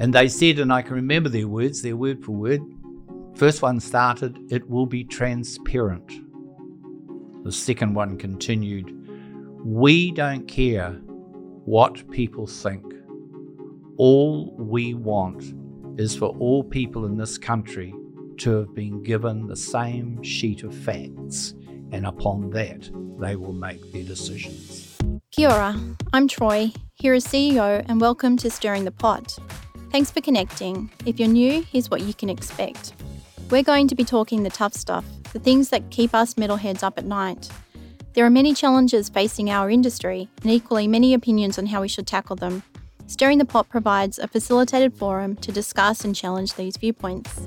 And they said, and I can remember their words, their word for word. First one started, it will be transparent. The second one continued, we don't care what people think. All we want is for all people in this country to have been given the same sheet of facts, and upon that, they will make their decisions. Kia ora, I'm Troy, HERA's CEO, and welcome to Stirring the Pot. Thanks for connecting. If you're new, here's what you can expect. We're going to be talking the tough stuff, the things that keep us metalheads up at night. There are many challenges facing our industry, and equally many opinions on how we should tackle them. Stirring the Pot provides a facilitated forum to discuss and challenge these viewpoints.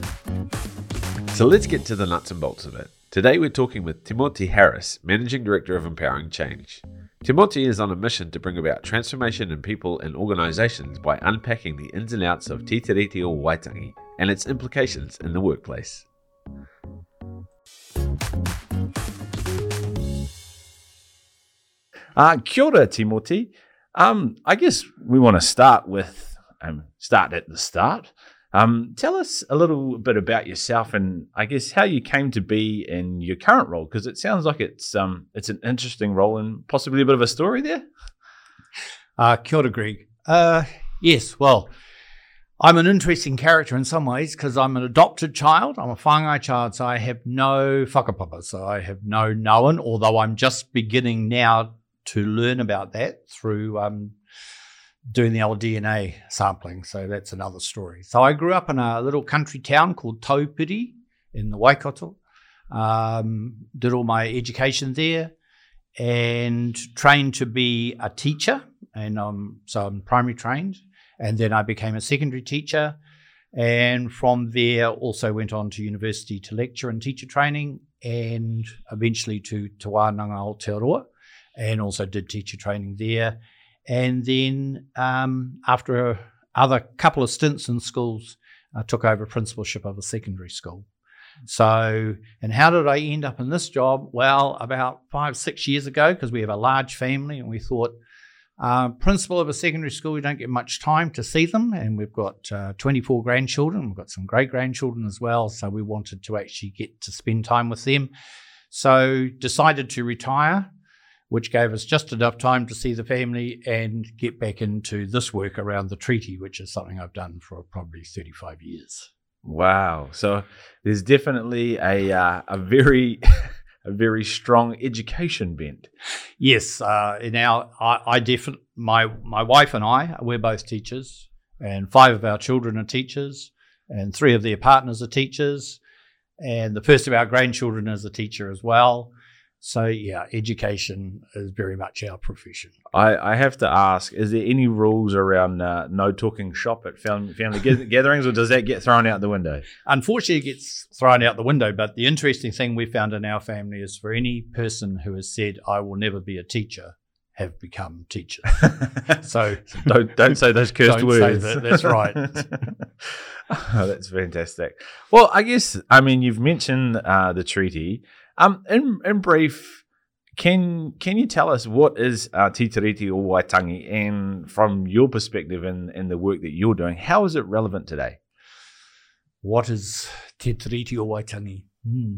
So let's get to the nuts and bolts of it. Today we're talking with Timoti Harris, Managing Director of Empowering Change. Timoti is on a mission to bring about transformation in people and organisations by unpacking the ins and outs of Te Tiriti o Waitangi and its implications in the workplace. Uh, kia ora, Timoti. Um, I guess we want to start with um, start at the start. Um, tell us a little bit about yourself and I guess how you came to be in your current role because it sounds like it's um, it's an interesting role and possibly a bit of a story there. Uh, kia ora, Greg. Uh, yes, well, I'm an interesting character in some ways because I'm an adopted child. I'm a whāngai child, so I have no whakapapa, so I have no known, although I'm just beginning now to learn about that through um, doing the old DNA sampling. So that's another story. So I grew up in a little country town called Taupiri in the Waikato. Um, did all my education there and trained to be a teacher. And um, so I'm primary trained. And then I became a secondary teacher. And from there, also went on to university to lecture and teacher training and eventually to Te Wānanga Aotearoa and also did teacher training there. And then um, after a other couple of stints in schools, I took over principalship of a secondary school. So, and how did I end up in this job? Well, about five, six years ago, because we have a large family, and we thought, uh, principal of a secondary school, we don't get much time to see them, and we've got uh, 24 grandchildren. We've got some great grandchildren as well, so we wanted to actually get to spend time with them. So, decided to retire which gave us just enough time to see the family and get back into this work around the treaty, which is something I've done for probably 35 years. Wow. So there's definitely a, uh, a very. a very strong education bent. Yes, uh, in our, I, I definitely, my my wife and I, we're both teachers, and five of our children are teachers, and three of their partners are teachers, and the first of our grandchildren is a teacher as well. So yeah, education is very much our profession. I, I have to ask: Is there any rules around uh, no talking shop at family, family gatherings, or does that get thrown out the window? Unfortunately, it gets thrown out the window. But the interesting thing we found in our family is for any person who has said, "I will never be a teacher," have become teachers. so don't don't say those cursed words. That. That's right. oh, that's fantastic. Well, I guess I mean you've mentioned uh, the treaty. Um, in in brief, can can you tell us what is uh, Te Tiriti o Waitangi, and from your perspective and in, the work that you're doing, how is it relevant today? What is Te Tiriti o Waitangi? Hmm.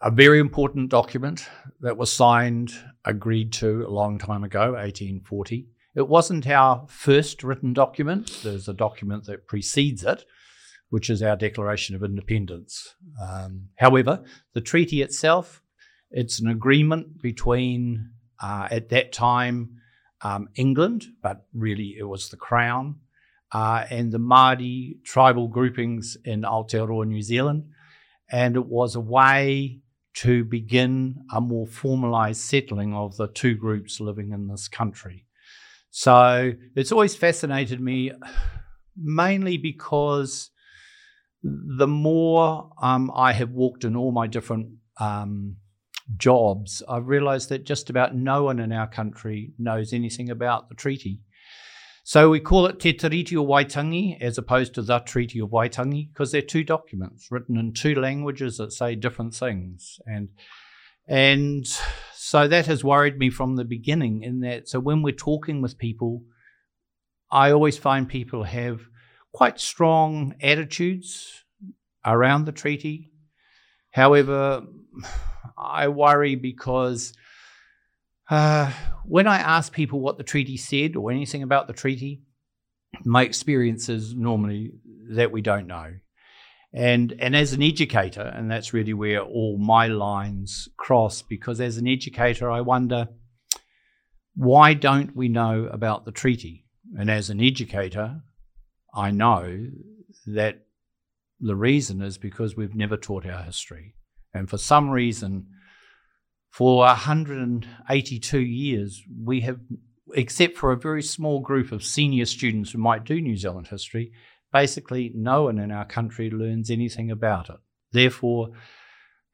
A very important document that was signed, agreed to a long time ago, 1840. It wasn't our first written document. There's a document that precedes it, which is our Declaration of Independence. Um, however, the treaty itself, it's an agreement between, uh, at that time, um, England, but really it was the Crown, uh, and the Māori tribal groupings in Aotearoa, New Zealand. And it was a way to begin a more formalized settling of the two groups living in this country. So it's always fascinated me, mainly because the more um, I have walked in all my different um, jobs, I've realized that just about no one in our country knows anything about the treaty. So we call it Te Tiriti o Waitangi as opposed to the Treaty of Waitangi because they're two documents written in two languages that say different things. And and so that has worried me from the beginning in that so when we're talking with people, I always find people have quite strong attitudes around the treaty. However, I worry because uh, when I ask people what the treaty said or anything about the treaty, my experience is normally that we don't know. And and as an educator, and that's really where all my lines cross, because as an educator, I wonder why don't we know about the treaty? And as an educator, I know that the reason is because we've never taught our history. And for some reason, for 182 years, we have, except for a very small group of senior students who might do New Zealand history, basically no one in our country learns anything about it. Therefore,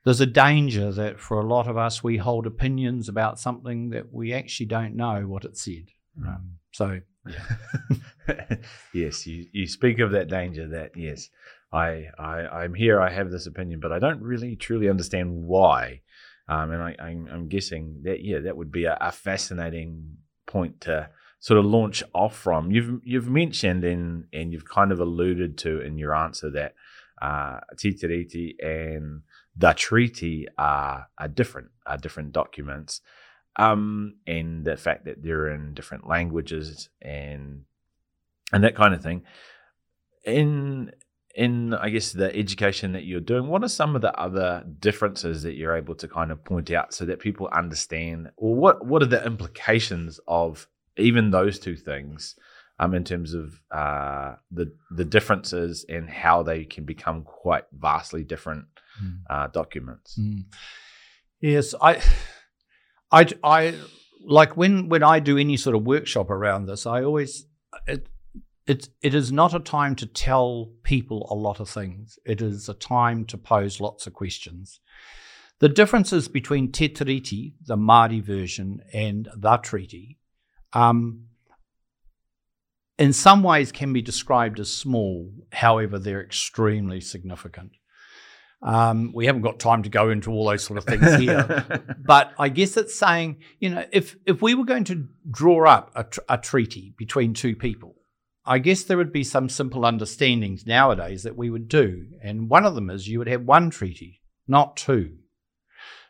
there's a danger that for a lot of us, we hold opinions about something that we actually don't know what it said. Um, so, yeah. yes, you, you speak of that danger that, yes, I, I, I'm here, I have this opinion, but I don't really truly understand why. Um, and I, I'm, I'm, guessing that, yeah, that would be a, a fascinating point to sort of launch off from. You've you've mentioned and and you've kind of alluded to in your answer that uh, Te Tiriti and the treaty are are different, are different documents, um, and the fact that they're in different languages and and that kind of thing. In in I guess the education that you're doing, what are some of the other differences that you're able to kind of point out so that people understand, or what what are the implications of even those two things um, in terms of uh, the the differences and how they can become quite vastly different mm. uh, documents. Mm. Yes, I, I, I like when when I do any sort of workshop around this, I always it, it it is not a time to tell people a lot of things. It is a time to pose lots of questions. The differences between Te Tiriti, the Māori version, and the treaty um, in some ways can be described as small, however, they're extremely significant. Um, we haven't got time to go into all those sort of things here, but I guess it's saying, you know, if if we were going to draw up a, tr- a treaty between two people, I guess there would be some simple understandings nowadays that we would do, and one of them is you would have one treaty, not two.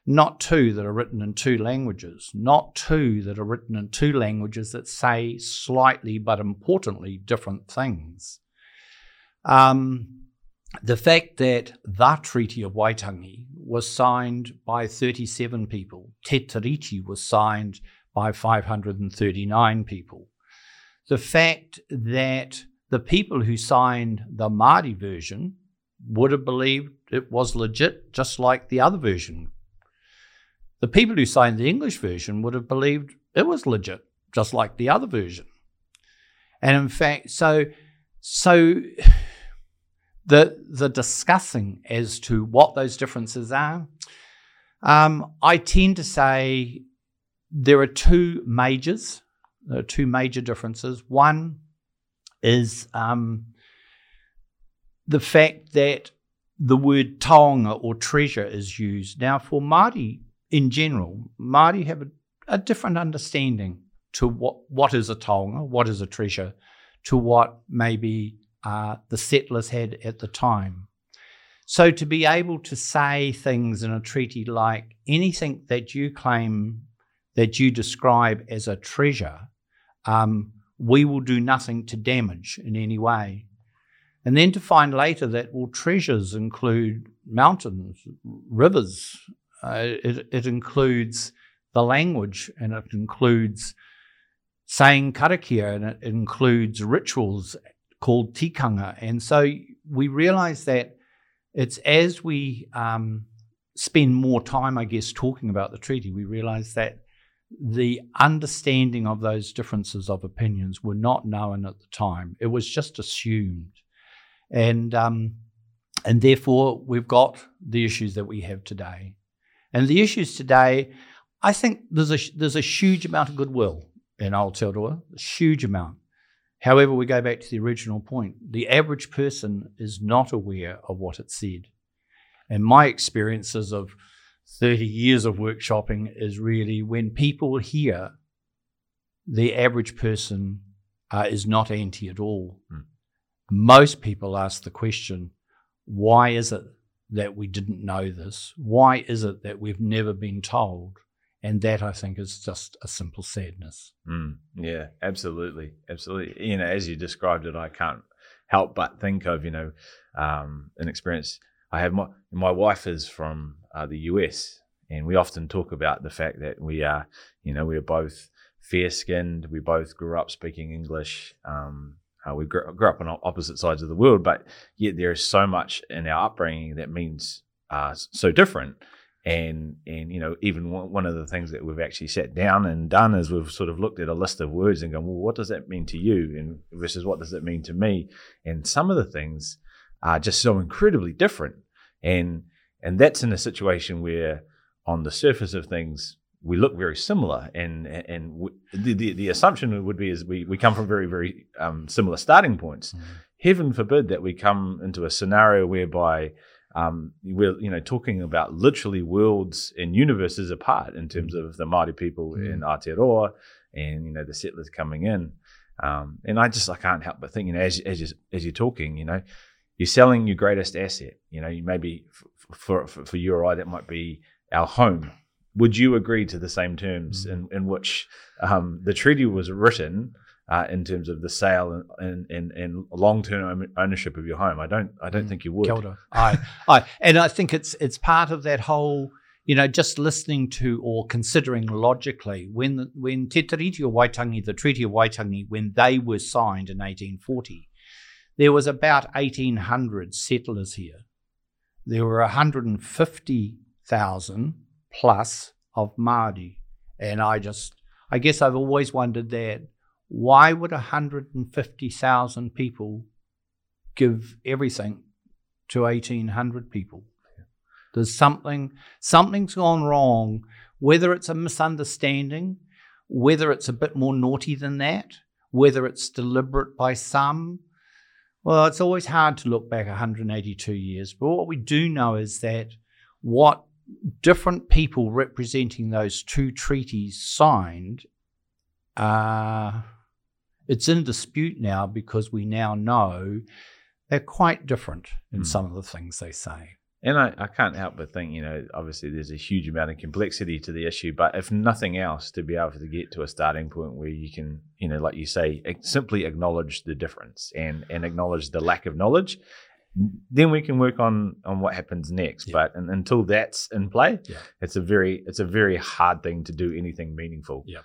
Not two that are written in two languages, not two that are written in two languages that say slightly but importantly different things. Um, the fact that the Treaty of Waitangi was signed by 37 people, Te was signed by 539 people. The fact that the people who signed the Māori version would have believed it was legit, just like the other version the people who signed the English version would have believed it was legit, just like the other version. And in fact, so so the the discussing as to what those differences are, um, I tend to say there are two majors. There are two major differences. One is um, the fact that the word taonga or treasure is used. Now, for Māori in general, Māori have a, a different understanding to what, what is a taonga, what is a treasure, to what maybe uh, the settlers had at the time. So to be able to say things in a treaty like anything that you claim that you describe as a treasure, um, we will do nothing to damage in any way. And then to find later that, well, treasures include mountains, rivers, uh, it, it includes the language and it includes saying karakia and it includes rituals called tikanga. And so we realize that it's as we um, spend more time, I guess, talking about the treaty, we realize that the understanding of those differences of opinions were not known at the time. It was just assumed. And, um, and therefore, we've got the issues that we have today. And the issues today, I think there's a, there's a huge amount of goodwill in Aotearoa, a huge amount. However, we go back to the original point. The average person is not aware of what it said. And my experiences of 30 years of workshopping is really when people hear the average person uh, is not anti at all. Mm. most people ask the question, why is it that we didn't know this? Why is it that we've never been told? And that I think is just a simple sadness. Mm, yeah, absolutely, absolutely. You know, as you described it, I can't help but think of you know um, an experience I have. My my wife is from uh, the US, and we often talk about the fact that we are, you know, we are both fair skinned. We both grew up speaking English. Um, uh, we grew, grew, up on opposite sides of the world, but yet there is so much in our upbringing that means uh, so different. And and you know even one of the things that we've actually sat down and done is we've sort of looked at a list of words and gone, well, what does that mean to you, and versus what does it mean to me? And some of the things are just so incredibly different. And and that's in a situation where, on the surface of things, we look very similar, and and we, the, the, the assumption would be is we we come from very very um, similar starting points. Mm. Heaven forbid that we come into a scenario whereby um, we're you know talking about literally worlds and universes apart in terms mm. of the Maori people mm. in Aotearoa and you know the settlers coming in. Um, and I just I can't help but think you know as as you, as you're talking you know you're selling your greatest asset. You know you maybe for for, for you or I that might be our home would you agree to the same terms mm-hmm. in, in which um, the treaty was written uh, in terms of the sale and, and, and long term ownership of your home? I don't I don't mm. think you would. I, I and I think it's it's part of that whole you know, just listening to or considering logically when when Te Tiriti o Waitangi, the Treaty of Waitangi, when they were signed in 1840, there was about 1,800 settlers here. There were 150,000 plus of Māori. And I just, I guess I've always wondered that why would 150,000 people give everything to 1,800 people? There's something, something's gone wrong, whether it's a misunderstanding, whether it's a bit more naughty than that, whether it's deliberate by some. Well, it's always hard to look back 182 years, but what we do know is that what different people representing those two treaties signed, uh, it's in dispute now because we now know they're quite different in mm. some of the things they say. And I, I, can't help but think, you know, obviously there's a huge amount of complexity to the issue, but if nothing else, to be able to get to a starting point where you can, you know, like you say, simply acknowledge the difference and, and acknowledge the lack of knowledge then we can work on on what happens next. Yeah. But and, until that's in play, yeah. it's a very it's a very hard thing to do anything meaningful. Yeah,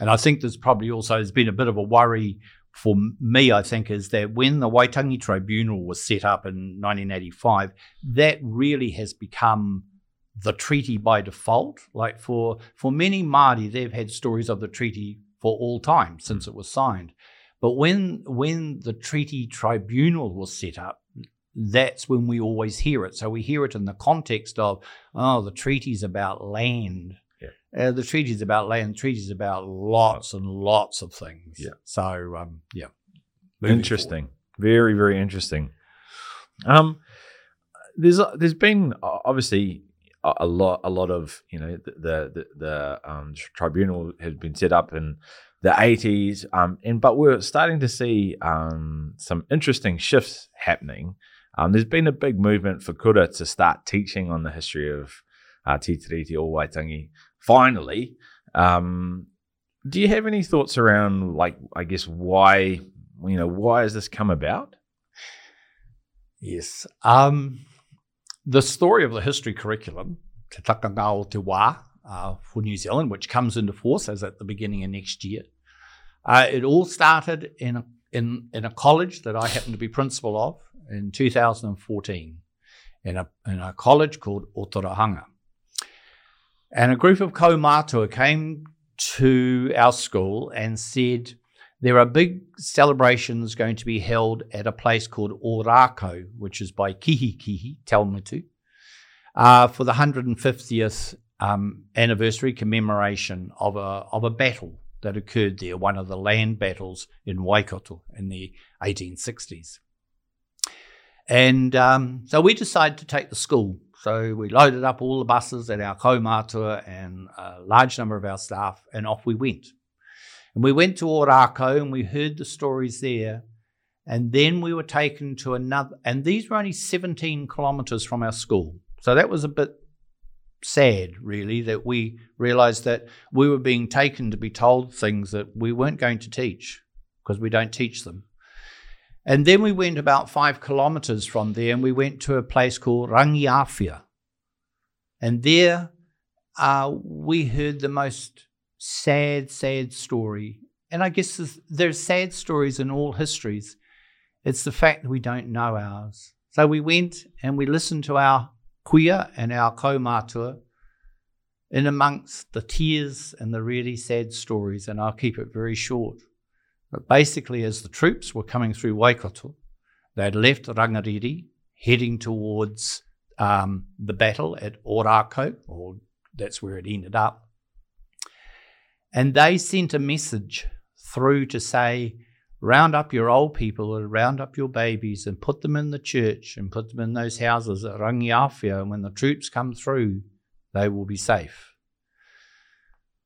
and I think there's probably also there's been a bit of a worry for me. I think is that when the Waitangi Tribunal was set up in 1985, that really has become the treaty by default. Like for for many Māori, they've had stories of the treaty for all time since mm. it was signed. But when when the treaty tribunal was set up, that's when we always hear it. So we hear it in the context of, oh, the treaty's about land. Yeah. Uh, the treaties about land. The treaty's about lots and lots of things. Yeah. So, um, yeah. Interesting. Forward. Very, very interesting. Um, there's there's been obviously a lot a lot of you know the the the um, tribunal has been set up in the 80s um, and but we're starting to see um, some interesting shifts happening um, there's been a big movement for kura to start teaching on the history of uh, Te Tiriti o Waitangi. Finally, um, do you have any thoughts around, like, I guess, why, you know, why has this come about? Yes. Um, the story of the history curriculum, Te Takanga o Te Wā, uh, for New Zealand, which comes into force as at the beginning of next year. Uh, it all started in a, in, in a college that I happen to be principal of in 2014 in a, in a college called Otorohanga. And a group of kaumātua came to our school and said, there are big celebrations going to be held at a place called Ōrākau, which is by Kihikihi, Te Awamutu, uh, for the 150th um, anniversary commemoration of a, of a battle that occurred there, one of the land battles in Waikato in the 1860s. And um, so we decided to take the school. So we loaded up all the buses at our kaumātua and a large number of our staff, and off we went. And we went to Ōrākau and we heard the stories there. And then we were taken to another, and these were only 17 kilometers from our school. So that was a bit sad, really, that we realized that we were being taken to be told things that we weren't going to teach because we don't teach them. And then we went about five kilometers from there and we went to a place called Rangiaowhia. And there uh, we heard the most sad, sad story. And I guess there's, sad stories in all histories. It's the fact that we don't know ours. So we went and we listened to our kuia and our kaumatua in amongst the tears and the really sad stories, and I'll keep it very short. But basically, as the troops were coming through Waikato, they'd left Rangiriri, heading towards um, the battle at Ōrākau, or that's where it ended up. And they sent a message through to say, round up your old people and round up your babies and put them in the church and put them in those houses at Rangiaowhia. And when the troops come through, they will be safe.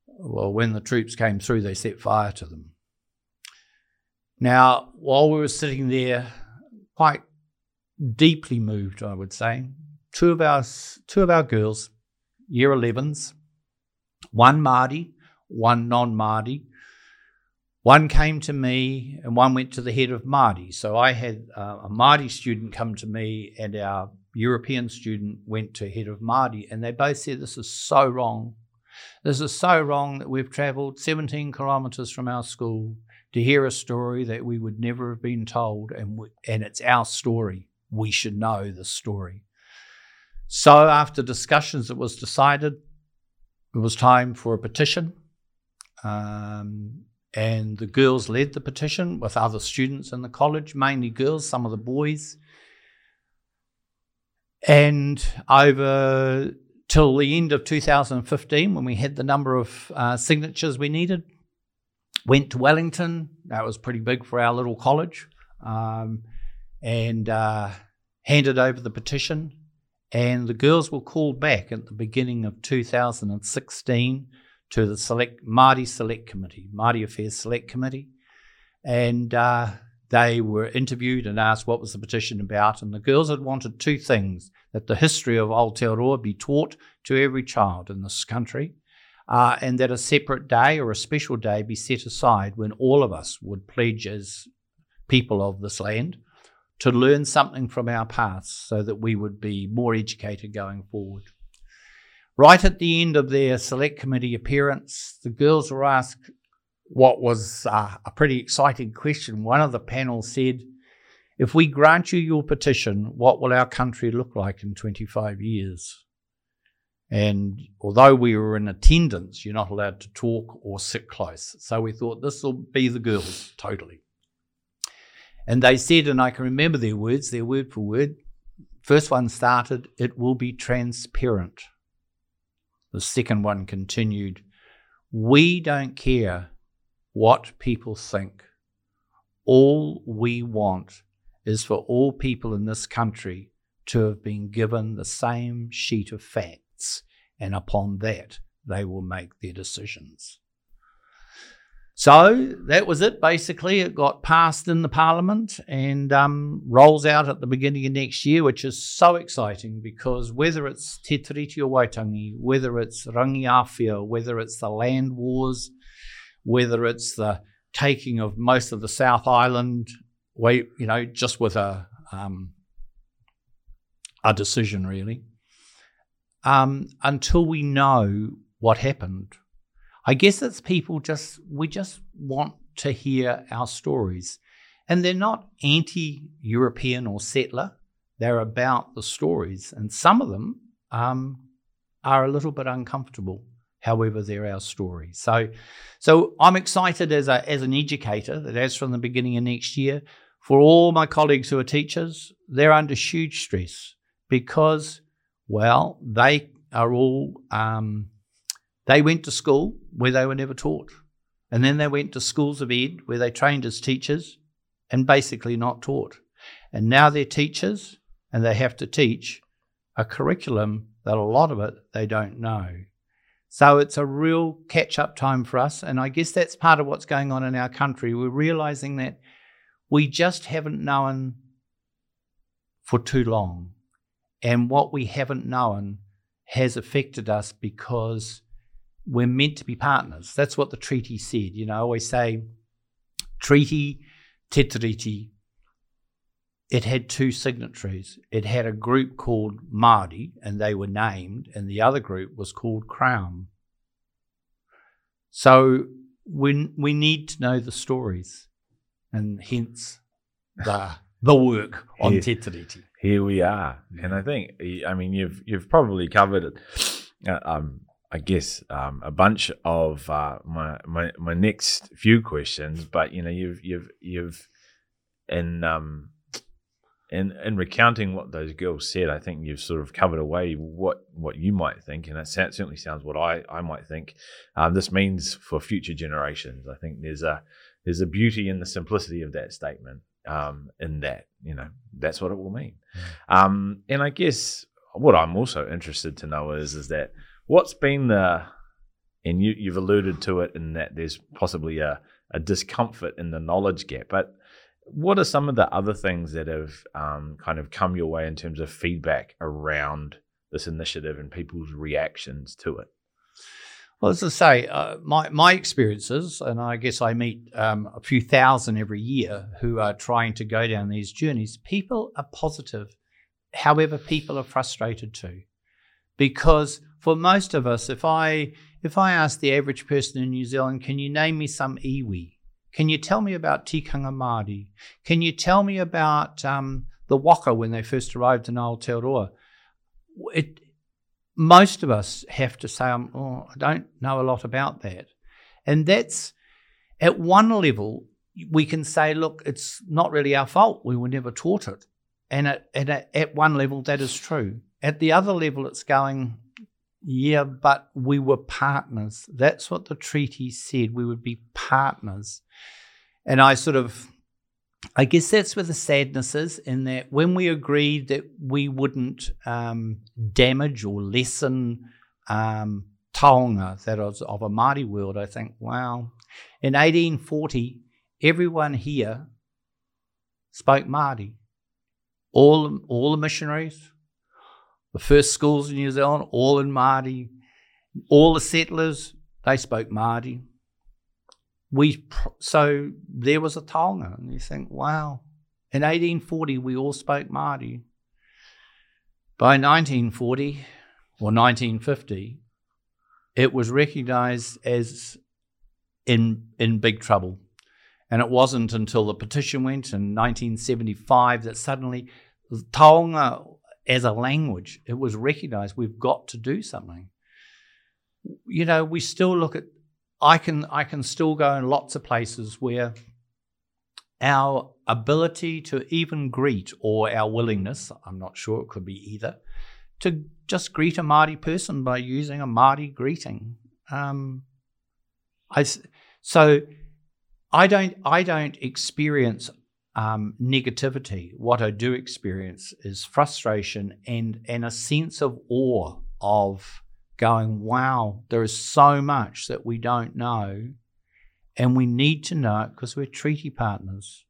Well, when the troops came through, they set fire to them. Now, while we were sitting there, quite deeply moved, I would say, two of our two of our girls, year 11s, one Māori, one non-Māori, one came to me and one went to the head of Māori. So I had uh, a Māori student come to me and our European student went to head of Māori, and they both said this is so wrong. This is so wrong that we've travelled 17 kilometres from our school to hear a story that we would never have been told, and we, and it's our story. We should know the story. So after discussions, it was decided it was time for a petition. Um, and the girls led the petition with other students in the college, mainly girls, some of the boys. And over till the end of 2015, when we had the number of uh, signatures we needed, went to Wellington. That was pretty big for our little college, um, and uh, handed over the petition. And the girls were called back at the beginning of 2016 to the select Māori Select Committee, Māori Affairs Select Committee, and uh, they were interviewed and asked what was the petition about. And the girls had wanted two things: that the history of Aotearoa be taught to every child in this country, uh, and that a separate day or a special day be set aside when all of us would pledge as people of this land to learn something from our past so that we would be more educated going forward. Right at the end of their select committee appearance, the girls were asked what was uh, a pretty exciting question. One of the panel said, If we grant you your petition, what will our country look like in 25 years? And although we were in attendance, you're not allowed to talk or sit close. So we thought this will be the girls totally. And they said, and I can remember their words, their word for word. First one started, it will be transparent. The second one continued, We don't care what people think. All we want is for all people in this country to have been given the same sheet of facts, and upon that, they will make their decisions. So that was it. Basically, it got passed in the parliament and um, rolls out at the beginning of next year, which is so exciting because whether it's Te Tiriti o Waitangi, whether it's Rangiaowhia, whether it's the land wars, whether it's the taking of most of the South Island, you know, just with a um, a decision really. Um, until we know what happened, I guess it's people just, we just want to hear our stories. And they're not anti European or settler, they're about the stories. And some of them um, are a little bit uncomfortable. However, they're our stories. So, so I'm excited as, a, as an educator that as from the beginning of next year, for all my colleagues who are teachers, they're under huge stress because, well, they are all um, they went to school where they were never taught. And then they went to schools of ed where they trained as teachers and basically not taught. And now they're teachers and they have to teach a curriculum that a lot of it they don't know. So it's a real catch up time for us. And I guess that's part of what's going on in our country. We're realizing that we just haven't known for too long. And what we haven't known has affected us because we're meant to be partners. That's what the treaty said. You know, I always say treaty, te tiriti, it had two signatories. It had a group called Māori, and they were named, and the other group was called Crown. So we, we need to know the stories, and hence the, the work on Yeah. Te Tiriti. Here we are. And I think, I mean, you've you've probably covered. Uh, um, I guess um, a bunch of uh, my, my my next few questions, but you know, you've you've you've in um in in recounting what those girls said, I think you've sort of covered away what what you might think, and it sa- certainly sounds what I I might think. Um, this means for future generations. I think there's a there's a beauty in the simplicity of that statement. Um, in that, you know, that's what it will mean. Um, and I guess what I'm also interested to know is is that what's been the and you you've alluded to it in that there's possibly a, a discomfort in the knowledge gap, but what are some of the other things that have um, kind of come your way in terms of feedback around this initiative and people's reactions to it? Well, as I say, uh, my my experiences, and I guess I meet um, a few thousand every year who are trying to go down these journeys. People are positive, however, people are frustrated too, because for most of us, if I if I ask the average person in New Zealand, can you name me some iwi? Can you tell me about tikanga Māori? Can you tell me about um, the waka when they first arrived in Aotearoa? It, most of us have to say, oh, I don't know a lot about that. And that's at one level, we can say, look, it's not really our fault. We were never taught it. And at, at, at one level, that is true. At the other level, it's going, yeah, but we were partners. That's what the treaty said. We would be partners. And I sort of, I guess that's where the sadness is in that when we agreed that we wouldn't um, damage or lessen um, taonga that was of a Māori world, I think, wow. In 1840, everyone here spoke Māori. All, all the missionaries, the first schools in New Zealand, all in Māori. All the settlers, they spoke Māori. We so there was a taonga, and you think, wow. In 1840, we all spoke Māori. By 1940 or 1950, it was recognised as in in big trouble, and it wasn't until the petition went in 1975 that suddenly taonga as a language it was recognised. We've got to do something. You know, we still look at I can I can still go in lots of places where our ability to even greet or our willingness, I'm not sure it could be either, to just greet a Māori person by using a Māori greeting. Um, I, so I don't I don't experience um, negativity. What I do experience is frustration and and a sense of awe of going, wow, there is so much that we don't know, and we need to know it because we're treaty partners.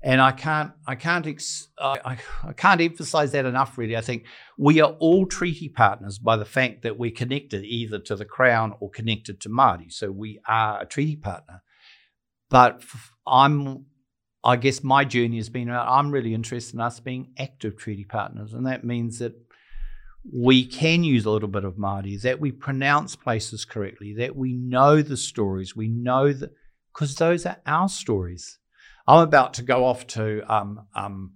And I can't, I can't, ex- I, I, can't emphasize that enough. Really, I think we are all treaty partners by the fact that we're connected either to the Crown or connected to Māori. So we are a treaty partner. But I'm, I guess my journey has been. I'm really interested in us being active treaty partners, and that means that we can use a little bit of Māori, that we pronounce places correctly, that we know the stories, we know that, because those are our stories. I'm about to go off to um, um,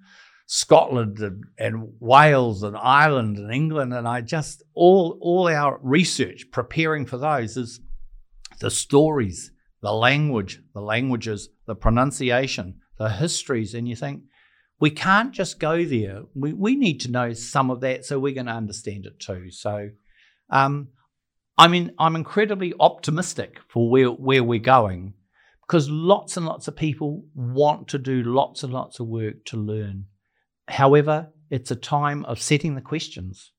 Scotland and, and Wales and Ireland and England, and I just, all, all our research preparing for those is the stories, the language, the languages, the pronunciation, the histories, and you think, we can't just go there. We, we need to know some of that so we're going to understand it too. So, um, I mean, I'm incredibly optimistic for where, where we're going because lots and lots of people want to do lots and lots of work to learn. However, it's a time of setting the questions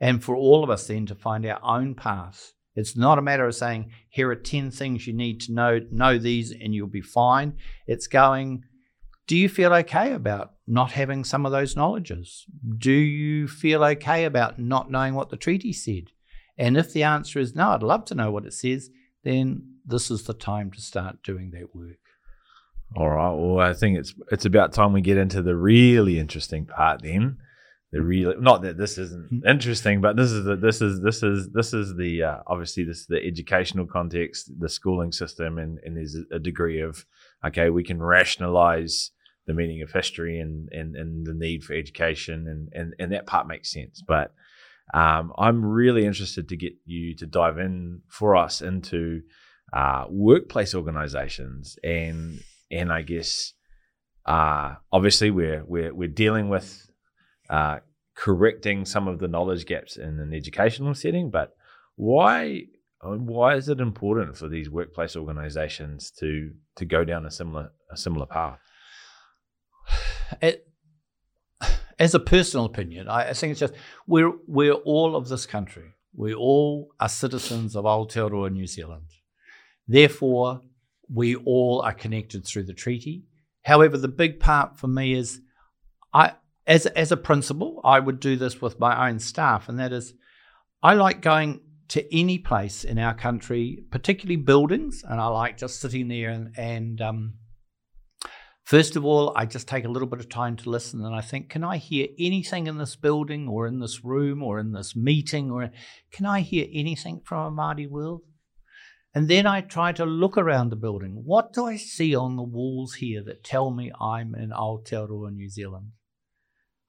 and for all of us then to find our own path. It's not a matter of saying, here are 10 things you need to know, know these and you'll be fine. It's going, do you feel okay about not having some of those knowledges? Do you feel okay about not knowing what the treaty said? And if the answer is no, I'd love to know what it says, then this is the time to start doing that work. All right. Well, I think it's it's about time we get into the really interesting part then. The real not that this isn't Hmm. interesting, but this is the this is this is this is the uh, obviously this is the educational context, the schooling system, and and there's a degree of okay, we can rationalize the meaning of history and and, and the need for education, and and and that part makes sense. But um, I'm really interested to get you to dive in for us into uh, workplace organizations and and I guess uh, obviously we're we're we're dealing with uh, correcting some of the knowledge gaps in an educational setting, but why why is it important for these workplace organizations to to go down a similar a similar path? It, as a personal opinion, I, I think it's just we're we're all of this country. We all are citizens of Aotearoa, New Zealand. Therefore, we all are connected through the treaty. However, the big part for me is I as as a principal, I would do this with my own staff, and that is I like going to any place in our country, particularly buildings, and I like just sitting there and, and um, First of all, I just take a little bit of time to listen and I think, can I hear anything in this building or in this room or in this meeting or can I hear anything from a Māori world? And then I try to look around the building. What do I see on the walls here that tell me I'm in Aotearoa, New Zealand?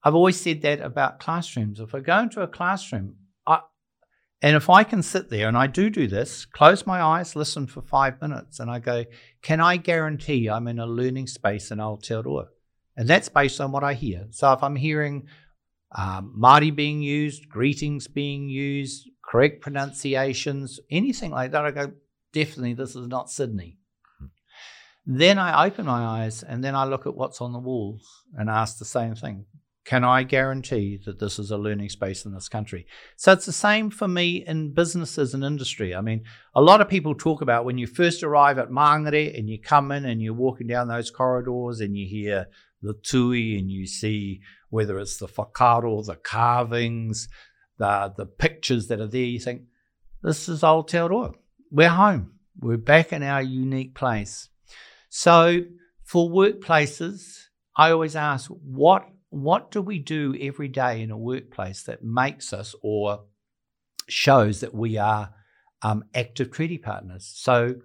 I've always said that about classrooms. If I go into a classroom, I, and if I can sit there, and I do do this, close my eyes, listen for five minutes, and I go, can I guarantee I'm in a learning space in Aotearoa? And that's based on what I hear. So if I'm hearing um, Māori being used, greetings being used, correct pronunciations, anything like that, I go, definitely this is not Sydney. Then I open my eyes and then I look at what's on the walls and ask the same thing. Can I guarantee that this is a learning space in this country? So it's the same for me in businesses and industry. I mean, a lot of people talk about when you first arrive at Mangere and you come in and you're walking down those corridors and you hear the tui and you see whether it's the whakairo, the carvings, the, the pictures that are there, you think, this is old Aotearoa. We're home. We're back in our unique place. So for workplaces, I always ask, what what do we do every day in a workplace that makes us or shows that we are um, active treaty partners? So,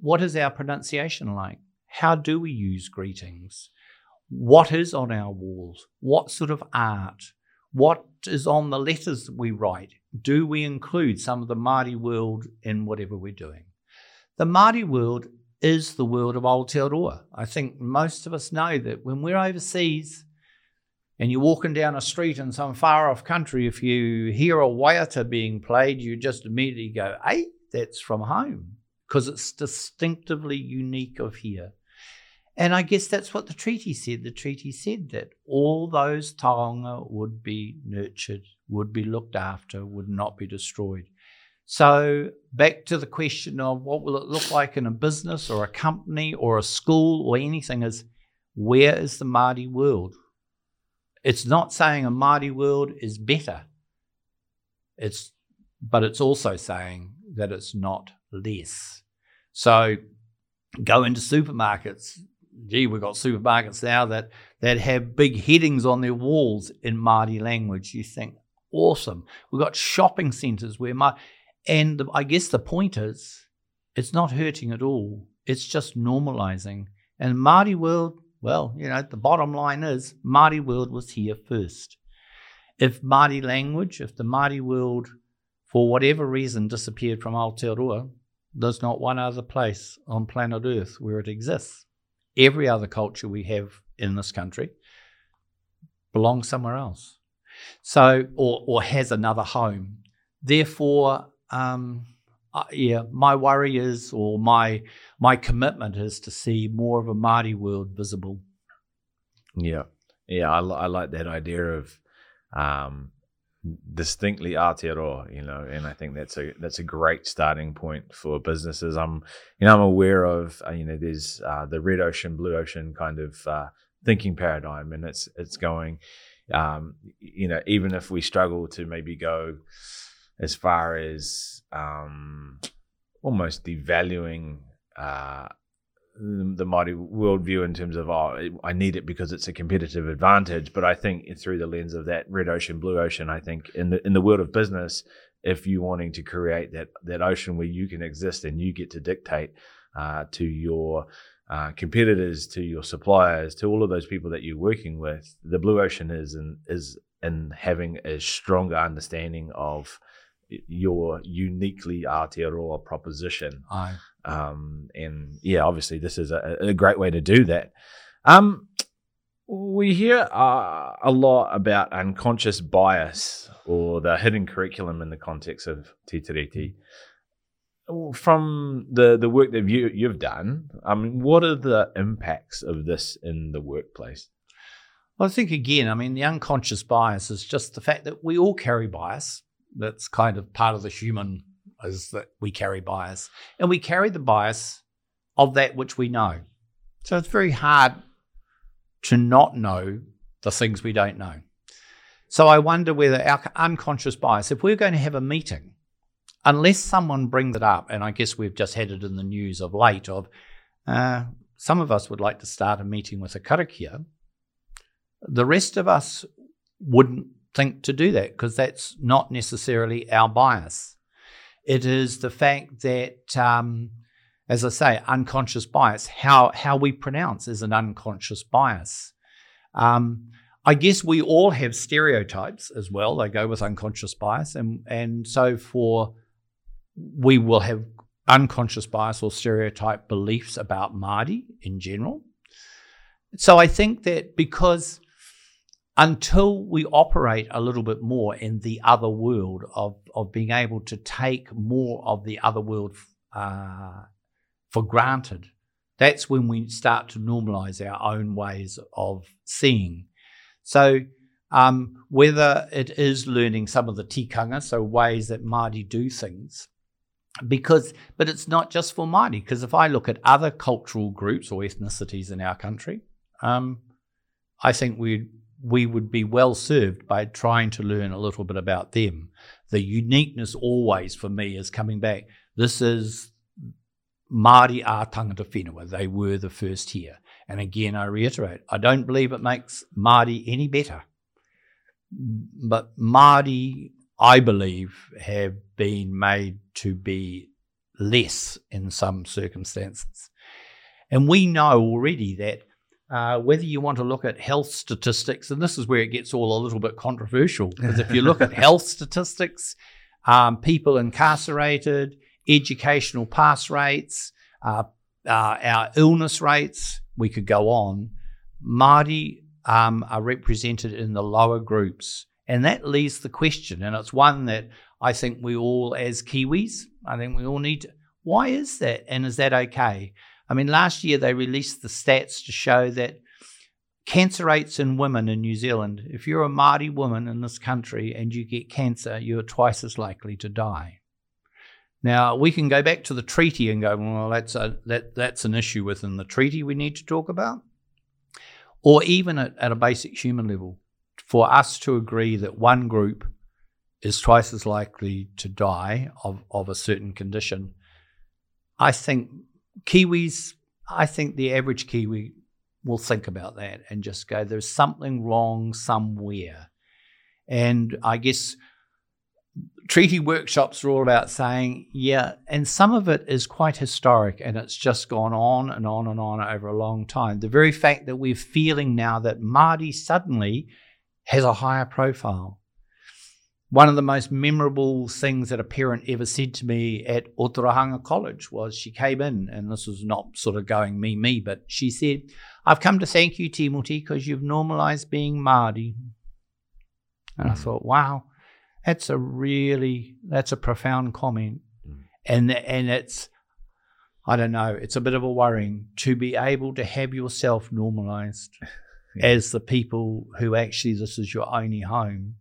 what is our pronunciation like? How do we use greetings? What is on our walls? What sort of art? What is on the letters we write? Do we include some of the Māori world in whatever we're doing? The Māori world is the world of Aotearoa. I think most of us know that when we're overseas, and you're walking down a street in some far off country, if you hear a waiata being played, you just immediately go, hey, that's from home, because it's distinctively unique of here. And I guess that's what the treaty said. The treaty said that all those taonga would be nurtured, would be looked after, would not be destroyed. So, back to the question of what will it look like in a business or a company or a school or anything is where is the Māori world? It's not saying a Māori world is better. It's, but it's also saying that it's not less. So go into supermarkets. Gee, we've got supermarkets now that, that have big headings on their walls in Māori language. You think, awesome. We've got shopping centres where my, and the, I guess the point is, it's not hurting at all. It's just normalising. And Māori world, well, you know, the bottom line is Māori world was here first. If Māori language, if the Māori world, for whatever reason, disappeared from Aotearoa, there's not one other place on planet Earth where it exists. Every other culture we have in this country belongs somewhere else. So, or, or has another home. Therefore, um, uh, yeah, my worry is, or my my commitment is to see more of a Māori world visible. Yeah, yeah, I, I like that idea of um, distinctly Aotearoa, you know, and I think that's a that's a great starting point for businesses. I'm, you know, I'm aware of, uh, you know, there's uh, the red ocean, blue ocean kind of uh, thinking paradigm, and it's it's going. Um, you know, even if we struggle to maybe go as far as um, almost devaluing uh, the Māori worldview in terms of oh I need it because it's a competitive advantage. But I think through the lens of that red ocean, blue ocean, I think in the in the world of business, if you're wanting to create that that ocean where you can exist and you get to dictate uh, to your uh, competitors, to your suppliers, to all of those people that you're working with, the blue ocean is in, is in having a stronger understanding of your uniquely Aotearoa proposition. Aye. Um, and yeah, obviously, this is a, a great way to do that. Um, we hear uh, a lot about unconscious bias or the hidden curriculum in the context of Te Tiriti. From the, the work that you, you've done, I mean, what are the impacts of this in the workplace? Well, I think again, I mean, the unconscious bias is just the fact that we all carry bias. That's kind of part of the human is that we carry bias. And we carry the bias of that which we know. So it's very hard to not know the things we don't know. So I wonder whether our unconscious bias, if we're going to have a meeting, unless someone brings it up, and I guess we've just had it in the news of late, of uh, some of us would like to start a meeting with a karakia, the rest of us wouldn't think to do that because that's not necessarily our bias. It is the fact that, um, as I say, unconscious bias, how, how we pronounce is an unconscious bias. Um, I guess we all have stereotypes as well. They go with unconscious bias. And, and so for we will have unconscious bias or stereotype beliefs about Māori in general. So I think that because until we operate a little bit more in the other world of, of being able to take more of the other world uh, for granted, that's when we start to normalize our own ways of seeing. So, um, whether it is learning some of the tikanga, so ways that Māori do things, because, but it's not just for Māori, because if I look at other cultural groups or ethnicities in our country, um, I think we'd we would be well served by trying to learn a little bit about them. The uniqueness always for me is coming back. This is Māori a tangata whenua. They were the first here. And again, I reiterate, I don't believe it makes Māori any better. But Māori, I believe, have been made to be less in some circumstances. And we know already that uh, whether you want to look at health statistics, and this is where it gets all a little bit controversial, because if you look at health statistics, um, people incarcerated, educational pass rates, uh, uh, our illness rates, we could go on. Māori um, are represented in the lower groups. And that leaves the question, and it's one that I think we all, as Kiwis, I think we all need to. Why is that? And is that okay? I mean, last year they released the stats to show that cancer rates in women in New Zealand, if you're a Māori woman in this country and you get cancer, you're twice as likely to die. Now, we can go back to the treaty and go, well, that's, a, that, that's an issue within the treaty we need to talk about. Or even at, at a basic human level, for us to agree that one group is twice as likely to die of, of a certain condition, I think Kiwis, I think the average Kiwi will think about that and just go, there's something wrong somewhere. And I guess treaty workshops are all about saying, yeah, and some of it is quite historic and it's just gone on and on and on over a long time. The very fact that we're feeling now that Māori suddenly has a higher profile one of the most memorable things that a parent ever said to me at Otorohanga College was she came in, and this was not sort of going me, me, but she said, I've come to thank you, Timothy, because you've normalized being Māori. And mm. I thought, wow, that's a really, that's a profound comment. Mm. And, and it's, I don't know, it's a bit of a worrying to be able to have yourself normalized yeah. as the people who actually this is your only home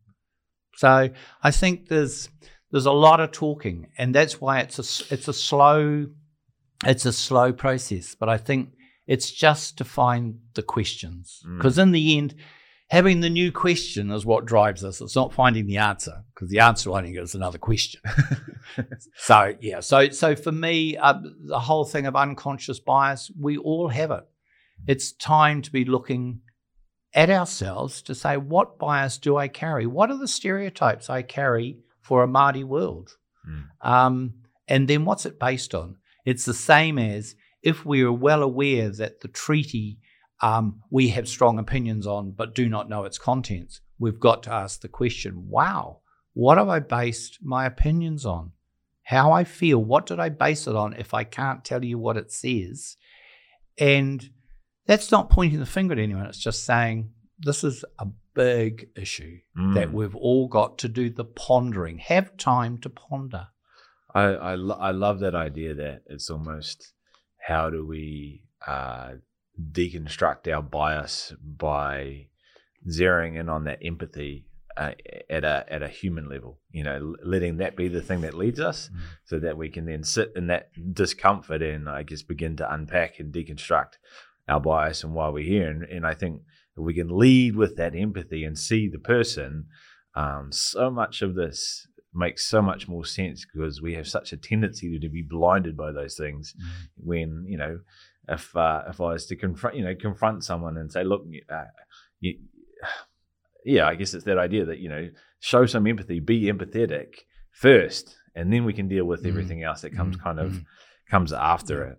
so I think there's there's a lot of talking, and that's why it's a it's a slow it's a slow process. But I think It's just to find the questions. Mm. Because in the end, having the new question is what drives us. It's not finding the answer, because the answer I think is another question. so yeah, so so for me, uh, the whole thing of unconscious bias, we all have it. It's time to be looking at ourselves to say, what bias do I carry? What are the stereotypes I carry for a Māori world? Mm. Um, and then what's it based on? It's the same as if we are well aware that the treaty um, we have strong opinions on but do not know its contents. We've got to ask the question wow, what have I based my opinions on? How I feel, what did I base it on if I can't tell you what it says? And that's not pointing the finger at anyone, it's just saying this is a big issue Mm. that we've all got to do the pondering, have time to ponder. I I, lo- I love that idea that it's almost how do we uh, deconstruct our bias by zeroing in on that empathy uh, at a at a human level. You know, letting that be the thing that leads us, Mm. so that we can then sit in that discomfort and I guess begin to unpack and deconstruct our bias and why we're here. And, and I think if we can lead with that empathy and see the person, um, so much of this makes so much more sense because we have such a tendency to be blinded by those things when you know if uh, if I was to confront you know confront someone and say look uh, you, yeah I guess it's that idea that you know show some empathy be empathetic first and then we can deal with Mm. everything else that comes Mm, kind of mm. comes after it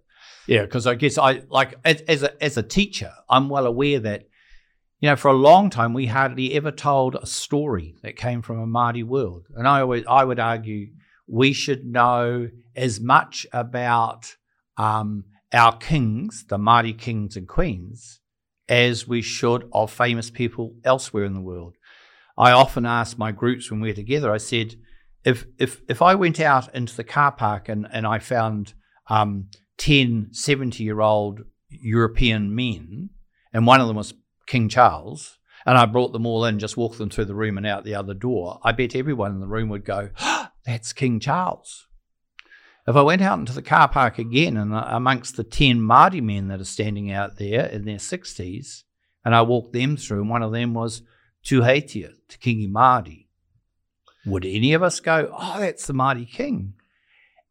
Yeah, because I guess I like as, as a as a teacher, I'm well aware that you know for a long time we hardly ever told a story that came from a Māori world, and I always I would argue we should know as much about um, our kings, the Māori kings and queens, as we should of famous people elsewhere in the world. I often ask my groups when we're together. I said, if if if I went out into the car park and and I found um, 10 70 year old European men, and one of them was King Charles, and I brought them all in, just walked them through the room and out the other door, I bet everyone in the room would go, That's King Charles. If I went out into the car park again and uh, amongst the 10 Māori men that are standing out there in their 60s, and I walked them through, and one of them was Tuheitia, Te Kingi Māori, would any of us go, Oh, that's the Māori king?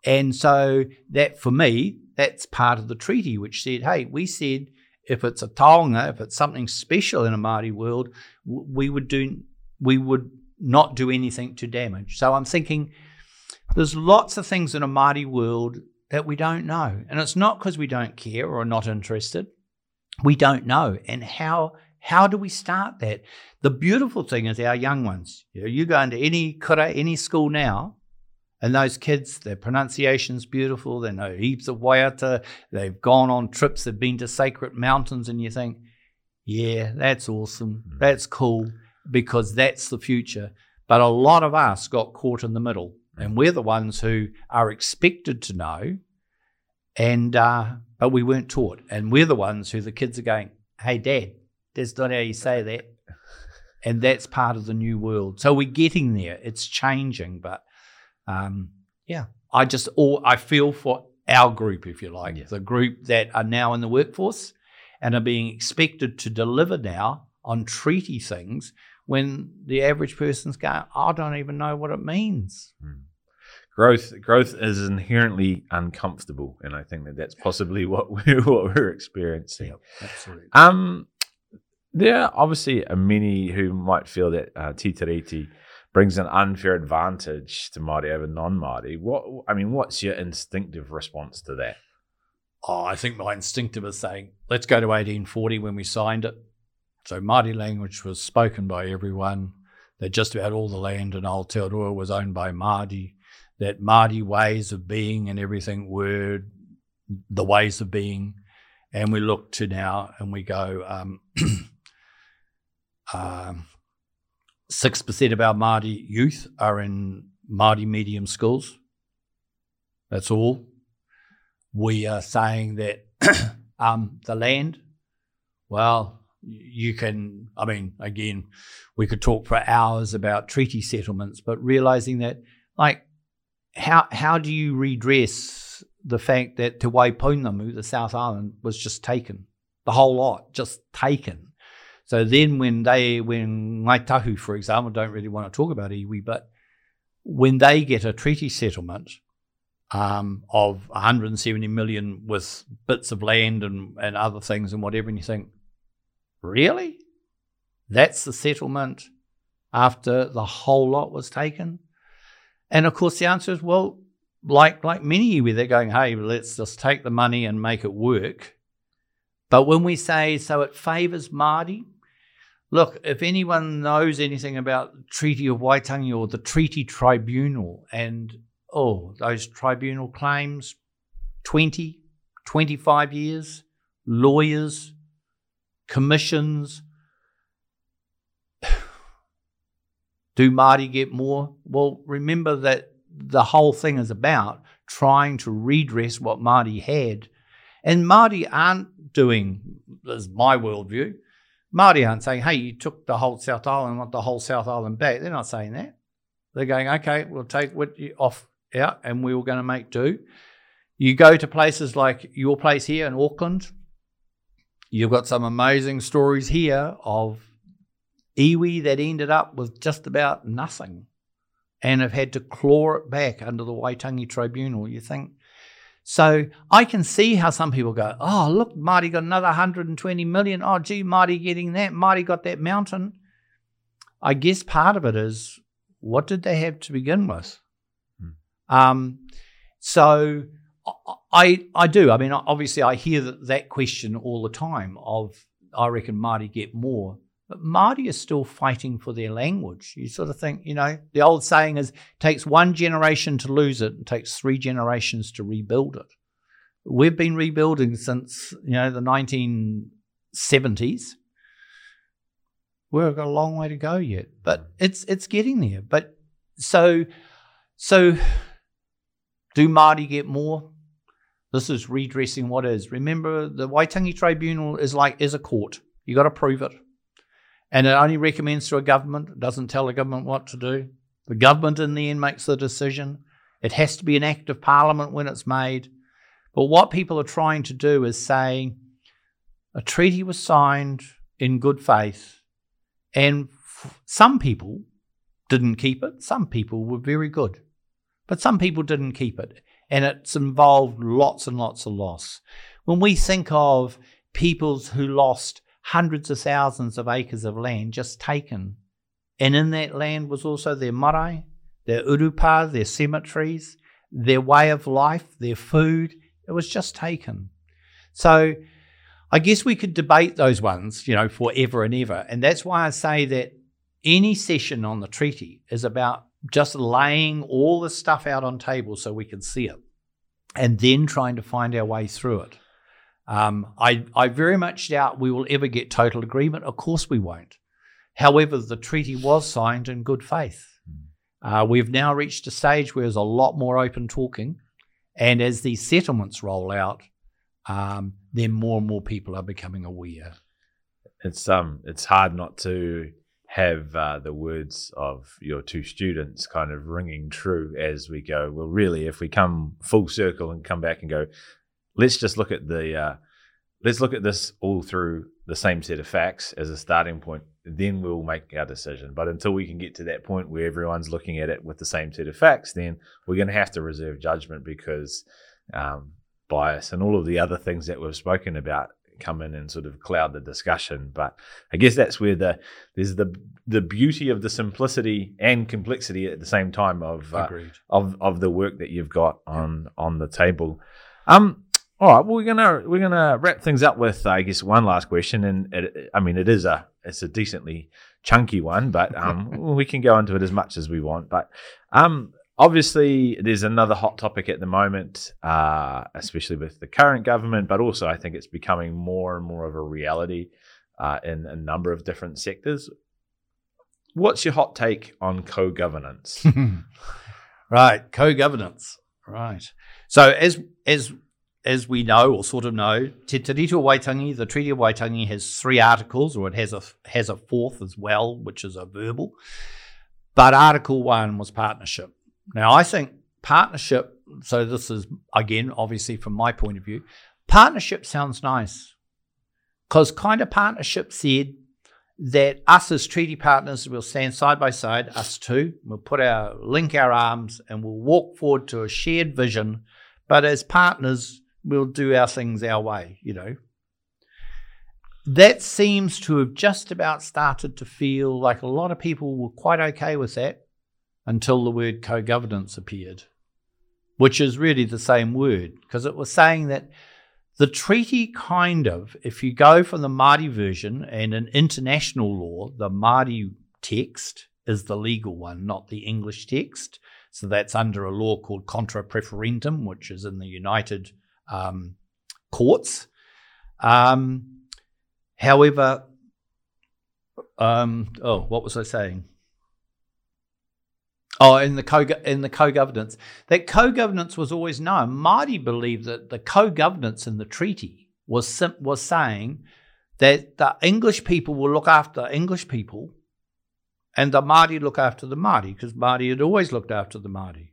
And so that for me, that's part of the treaty, which said, hey, we said if it's a taonga, if it's something special in a Māori world, we would do we would not do anything to damage. So I'm thinking there's lots of things in a Māori world that we don't know. And it's not because we don't care or are not interested. We don't know. And how how do we start that? The beautiful thing is our young ones. You, you go into any kura, any school now, and those kids, their pronunciation's beautiful. They know heaps of waiata. They've gone on trips. They've been to sacred mountains, and you think, yeah, that's awesome. Mm. That's cool because that's the future. But a lot of us got caught in the middle, and we're the ones who are expected to know, and uh, but we weren't taught, and we're the ones who the kids are going, "Hey, Dad, that's not how you say that." And that's part of the new world. So we're getting there. It's changing, but um, yeah, I just all I feel for our group, if you like, Yeah. the group that are now in the workforce and are being expected to deliver now on treaty things when the average person's going, I don't even know what it means. growth growth is inherently uncomfortable and i think that that's possibly what we're what we're experiencing absolutely. um there are obviously many who might feel that uh, brings an unfair advantage to Māori over non-Māori. What I mean, what's your instinctive response to that? Oh, I think my instinctive is saying, let's go to 1840 when we signed it. So Māori language was spoken by everyone. That just about all the land in Aotearoa was owned by Māori. That Māori ways of being and everything were the ways of being. And we look to now and we go, um, um, 6% of our Māori youth are in Māori medium schools. That's all we are saying that um, the land, well, you can, I mean, again, we could talk for hours about treaty settlements, but realizing that, like, how how do you redress the fact that Te Waipounamu, the South Island, was just taken? the whole lot, just taken. So then when they, when Ngāi Tahu, for example, don't really want to talk about iwi, but when they get a treaty settlement um, of 170 million with bits of land and, and other things and whatever, and you think, really? That's the settlement after the whole lot was taken? And of course, the answer is, well, like like many where they're going, hey, let's just take the money and make it work. But when we say so it favours Māori, look, if anyone knows anything about the Treaty of Waitangi or the Treaty Tribunal and oh, those tribunal claims, 20, 25 years, lawyers, commissions. Do Māori get more? Well, remember that the whole thing is about trying to redress what Māori had. And Māori aren't doing, is my worldview, Māori aren't saying, hey, you took the whole South Island, want the whole South Island back. They're not saying that. They're going, okay, we'll take what you off out and we were going to make do. You go to places like your place here in Auckland, you've got some amazing stories here of iwi that ended up with just about nothing and have had to claw it back under the Waitangi Tribunal. You think, so I can see how some people go, oh, look, Marty got another 120 million. Oh, gee, Marty getting that. Marty got that mountain. I guess part of it is what did they have to begin with? Hmm. Um, so I I do. I mean, obviously, I hear that, that question all the time. Of I reckon Marty get more, but Māori is still fighting for their language. You sort of think, you know, the old saying is, takes one generation to lose it, and takes three generations to rebuild it. We've been rebuilding since you know the 1970s. We've got a long way to go yet, but it's it's getting there. But so so do Māori get more? This is redressing what is. Remember, the Waitangi Tribunal is like is a court. You got to prove it, and it only recommends to a government. It doesn't tell the government what to do. The government in the end makes the decision. It has to be an act of parliament when it's made. But what people are trying to do is say a treaty was signed in good faith, and some people didn't keep it. Some people were very good, but some people didn't keep it and it's involved lots and lots of loss. When we think of peoples who lost hundreds of thousands of acres of land just taken, and in that land was also their marae, their urupa, their cemeteries, their way of life, their food, it was just taken. So I guess we could debate those ones, you know, forever and ever. And that's why I say that any session on the treaty is about just laying all the stuff out on table so we can see it and then trying to find our way through it. Um, I, I very much doubt we will ever get total agreement. Of course, we won't. However, the treaty was signed in good faith. Uh, we've now reached a stage where there's a lot more open talking. And as these settlements roll out, um, then more and more people are becoming aware. It's um, it's hard not to have uh, the words of your two students kind of ringing true as we go. Well, really, if we come full circle and come back and go, let's just look at the uh, let's look at this all through the same set of facts as a starting point. Then we'll make our decision. But until we can get to that point where everyone's looking at it with the same set of facts, then we're going to have to reserve judgment because um, bias and all of the other things that we've spoken about come in and sort of cloud the discussion. But I guess that's where the there's the the beauty of the simplicity and complexity at the same time of uh, of of the work that you've got on on the table. Um, all right, well, we're gonna we're gonna wrap things up with I guess one last question, and it, I mean it is a it's a decently chunky one, but um, we can go into it as much as we want. But um, Obviously, there's another hot topic at the moment, uh, especially with the current government, but also I think it's becoming more and more of a reality uh, in a number of different sectors. What's your hot take on co governance? right, co governance. Right. So, as as as we know or sort of know, Te Tiriti Waitangi, the Treaty of Waitangi has three articles, or it has a has a fourth as well, which is a verbal. But Article One was partnership. Now, I think partnership, so this is again, obviously from my point of view, partnership sounds nice. Because kind of partnership said that us as treaty partners will stand side by side, us two, we'll put our link our arms and we'll walk forward to a shared vision. But as partners, we'll do our things our way, you know. That seems to have just about started to feel like a lot of people were quite okay with that until the word co governance appeared, which is really the same word because it was saying that the treaty kind of, if you go from the Māori version and in international law, the Māori text is the legal one, not the English text. So that's under a law called contra proferentem, which is in the United um, courts. Um, however, um, oh, what was I saying? Oh, in the co in the co-governance, that co-governance was always known. Māori believed that the co-governance in the treaty was was saying that the English people will look after English people, and the Māori look after the Māori because Māori had always looked after the Māori.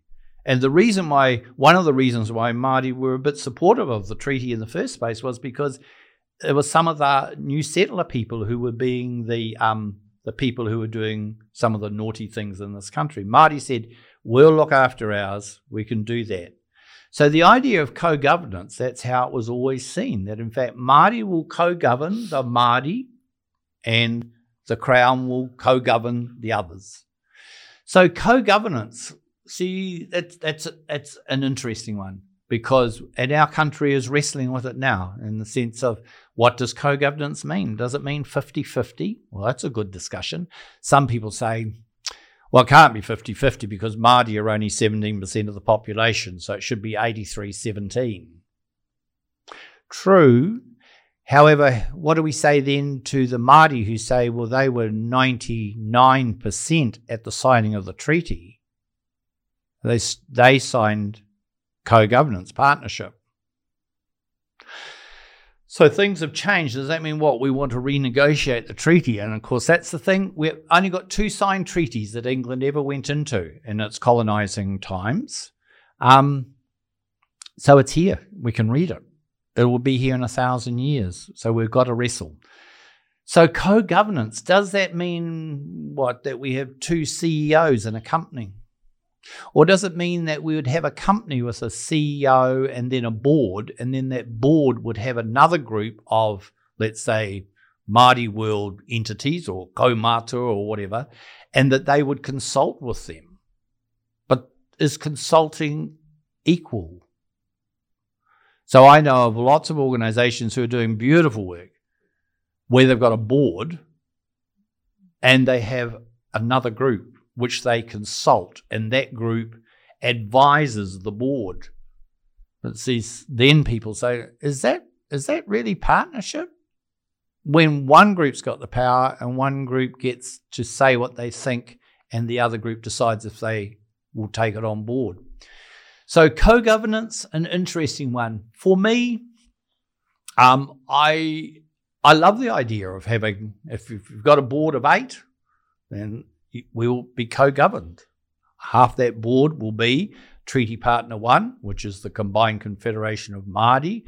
And the reason why, one of the reasons why Māori were a bit supportive of the treaty in the first place was because it was some of the new settler people who were being the um, the people who were doing some of the naughty things in this country. Māori said, We'll look after ours, we can do that. So the idea of co governance, that's how it was always seen, that in fact Māori will co govern the Māori and the Crown will co govern the others. So co governance, see, that's, that's, that's an interesting one because and our country is wrestling with it now in the sense of what does co-governance mean? Does it mean 50-50 well that's a good discussion. Some people say well it can't be 50-50 because Māori are only 17% of the population so it should be 83-17 true. However what do we say then to the Māori who say well they were 99% at the signing of the treaty they, they signed co governance partnership. So things have changed. Does that mean what? We want to renegotiate the treaty? And of course, that's the thing. We've only got two signed treaties that England ever went into in its colonizing times. Um, so it's here. We can read it. It will be here in a thousand years. So we've got to wrestle. So co governance, does that mean what? That we have two CEOs in a company? Or does it mean that we would have a company with a CEO and then a board, and then that board would have another group of, let's say, Māori world entities or kaumātua or whatever, and that they would consult with them? But is consulting equal? So I know of lots of organizations who are doing beautiful work where they've got a board and they have another group which they consult, and that group advises the board. But see, then people say, is that is that really partnership? When one group's got the power and one group gets to say what they think, and the other group decides if they will take it on board. So co-governance, an interesting one for me. Um, I I love the idea of having if you've got a board of eight, then we will be co governed. Half that board will be Treaty Partner 1, which is the Combined Confederation of Māori.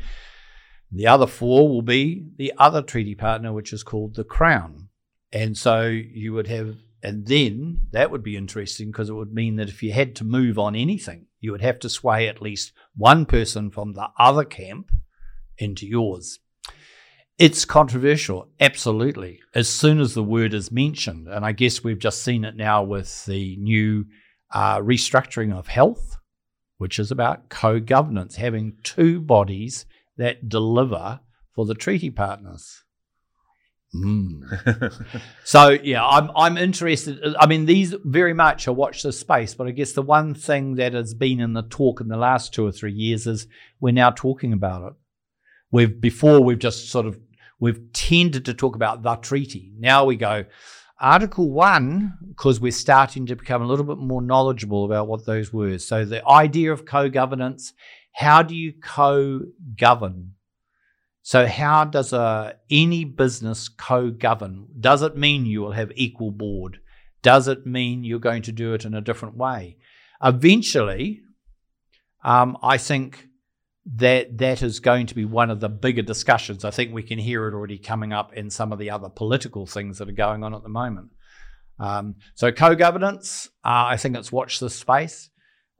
The other four will be the other treaty partner, which is called the Crown. And so you would have, and then that would be interesting because it would mean that if you had to move on anything, you would have to sway at least one person from the other camp into yours. It's controversial, absolutely. As soon as the word is mentioned, and I guess we've just seen it now with the new uh, restructuring of health, which is about co governance, having two bodies that deliver for the treaty partners. Mm. so yeah, I'm I'm interested. I mean, these very much I watch this space, but I guess the one thing that has been in the talk in the last two or three years is we're now talking about it. We've before we've just sort of we've tended to talk about the treaty. Now we go, Article 1, because we're starting to become a little bit more knowledgeable about what those were. So the idea of co governance how do you co govern? So, how does a, any business co govern? Does it mean you will have equal board? Does it mean you're going to do it in a different way? Eventually, um, I think that that is going to be one of the bigger discussions. I think we can hear it already coming up in some of the other political things that are going on at the moment. Um, so co-governance, uh, I think it's watch this space.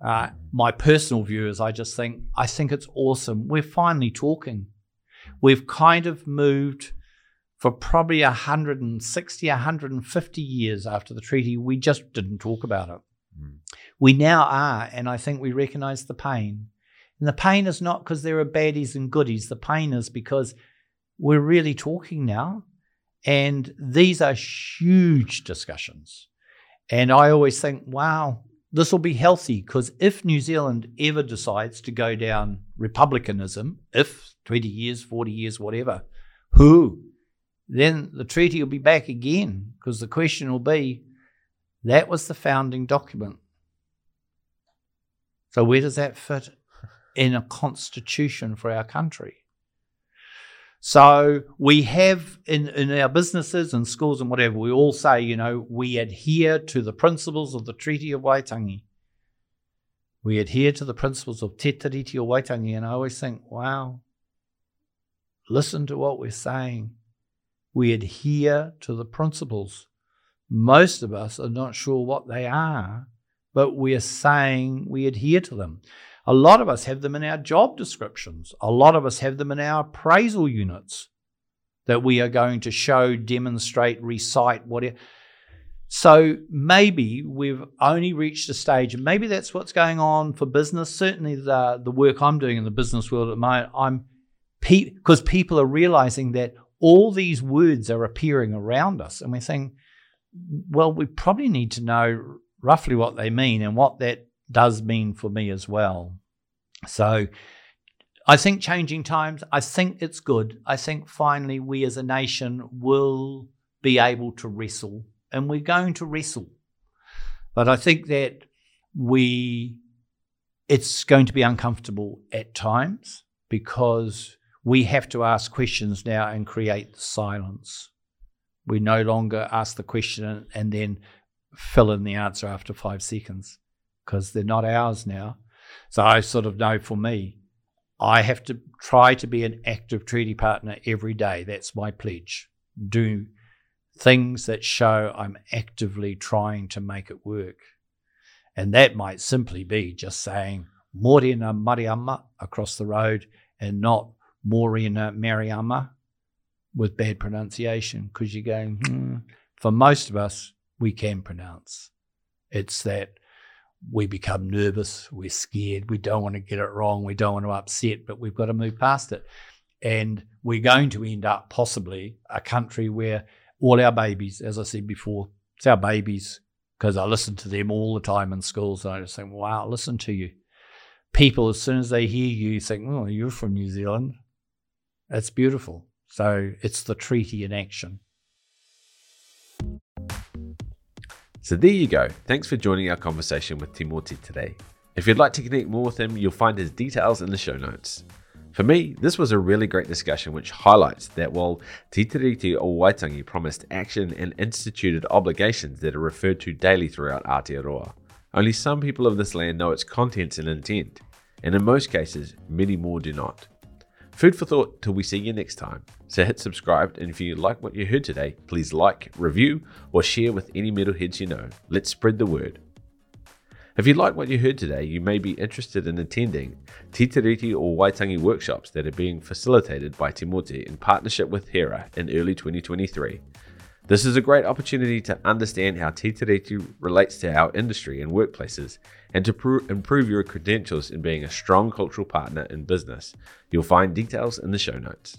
Uh, my personal view is I just think I think it's awesome. We're finally talking. We've kind of moved for probably 160, 150 years after the treaty. We just didn't talk about it. Mm. We now are, and I think we recognize the pain. And the pain is not because there are baddies and goodies. The pain is because we're really talking now. And these are huge discussions. And I always think, wow, this will be healthy because if New Zealand ever decides to go down republicanism, if 20 years, 40 years, whatever, who? Then the treaty will be back again because the question will be that was the founding document. So, where does that fit in a constitution for our country? So we have in, in our businesses and schools and whatever, we all say, you know, we adhere to the principles of the Treaty of Waitangi. We adhere to the principles of Te Tiriti o Waitangi. And I always think, wow, listen to what we're saying. We adhere to the principles. Most of us are not sure what they are, but we're saying we adhere to them. A lot of us have them in our job descriptions. A lot of us have them in our appraisal units that we are going to show, demonstrate, recite, whatever. So maybe we've only reached a stage, and maybe that's what's going on for business. Certainly, the the work I'm doing in the business world at the moment, I'm because pe- people are realizing that all these words are appearing around us, and we're saying, well, we probably need to know roughly what they mean and what that does mean for me as well. So I think changing times, I think it's good. I think finally we as a nation will be able to wrestle, and we're going to wrestle. But I think that we, it's going to be uncomfortable at times because we have to ask questions now and create silence. We no longer ask the question and then fill in the answer after five seconds because they're not ours now. So I sort of know for me, I have to try to be an active treaty partner every day. That's my pledge. Do things that show I'm actively trying to make it work. And that might simply be just saying Morena Mariama across the road and not Morena Mariama with bad pronunciation because you're going, hmm. for most of us, we can pronounce. It's that we become nervous, we're scared, we don't want to get it wrong, we don't want to upset, but we've got to move past it. And we're going to end up possibly a country where all our babies, as I said before, it's our babies, because I listen to them all the time in schools, and I just think, wow, listen to you. People, as soon as they hear you, think, oh, you're from New Zealand. That's beautiful. So it's the treaty in action. So there you go. Thanks for joining our conversation with Timoti today. If you'd like to connect more with him, you'll find his details in the show notes. For me, this was a really great discussion which highlights that while Te Tiriti o Waitangi promised action and instituted obligations that are referred to daily throughout Aotearoa, only some people of this land know its contents and intent, and in most cases, many more do not. Food for thought till we see you next time. So hit subscribe, and if you like what you heard today, please like, review, or share with any metalheads you know. Let's spread the word. If you like what you heard today, you may be interested in attending Te Tiriti o Waitangi workshops that are being facilitated by Timoti in partnership with HERA in early 2023. This is a great opportunity to understand how Te Tiriti relates to our industry and workplaces and to improve your credentials in being a strong cultural partner in business. You'll find details in the show notes.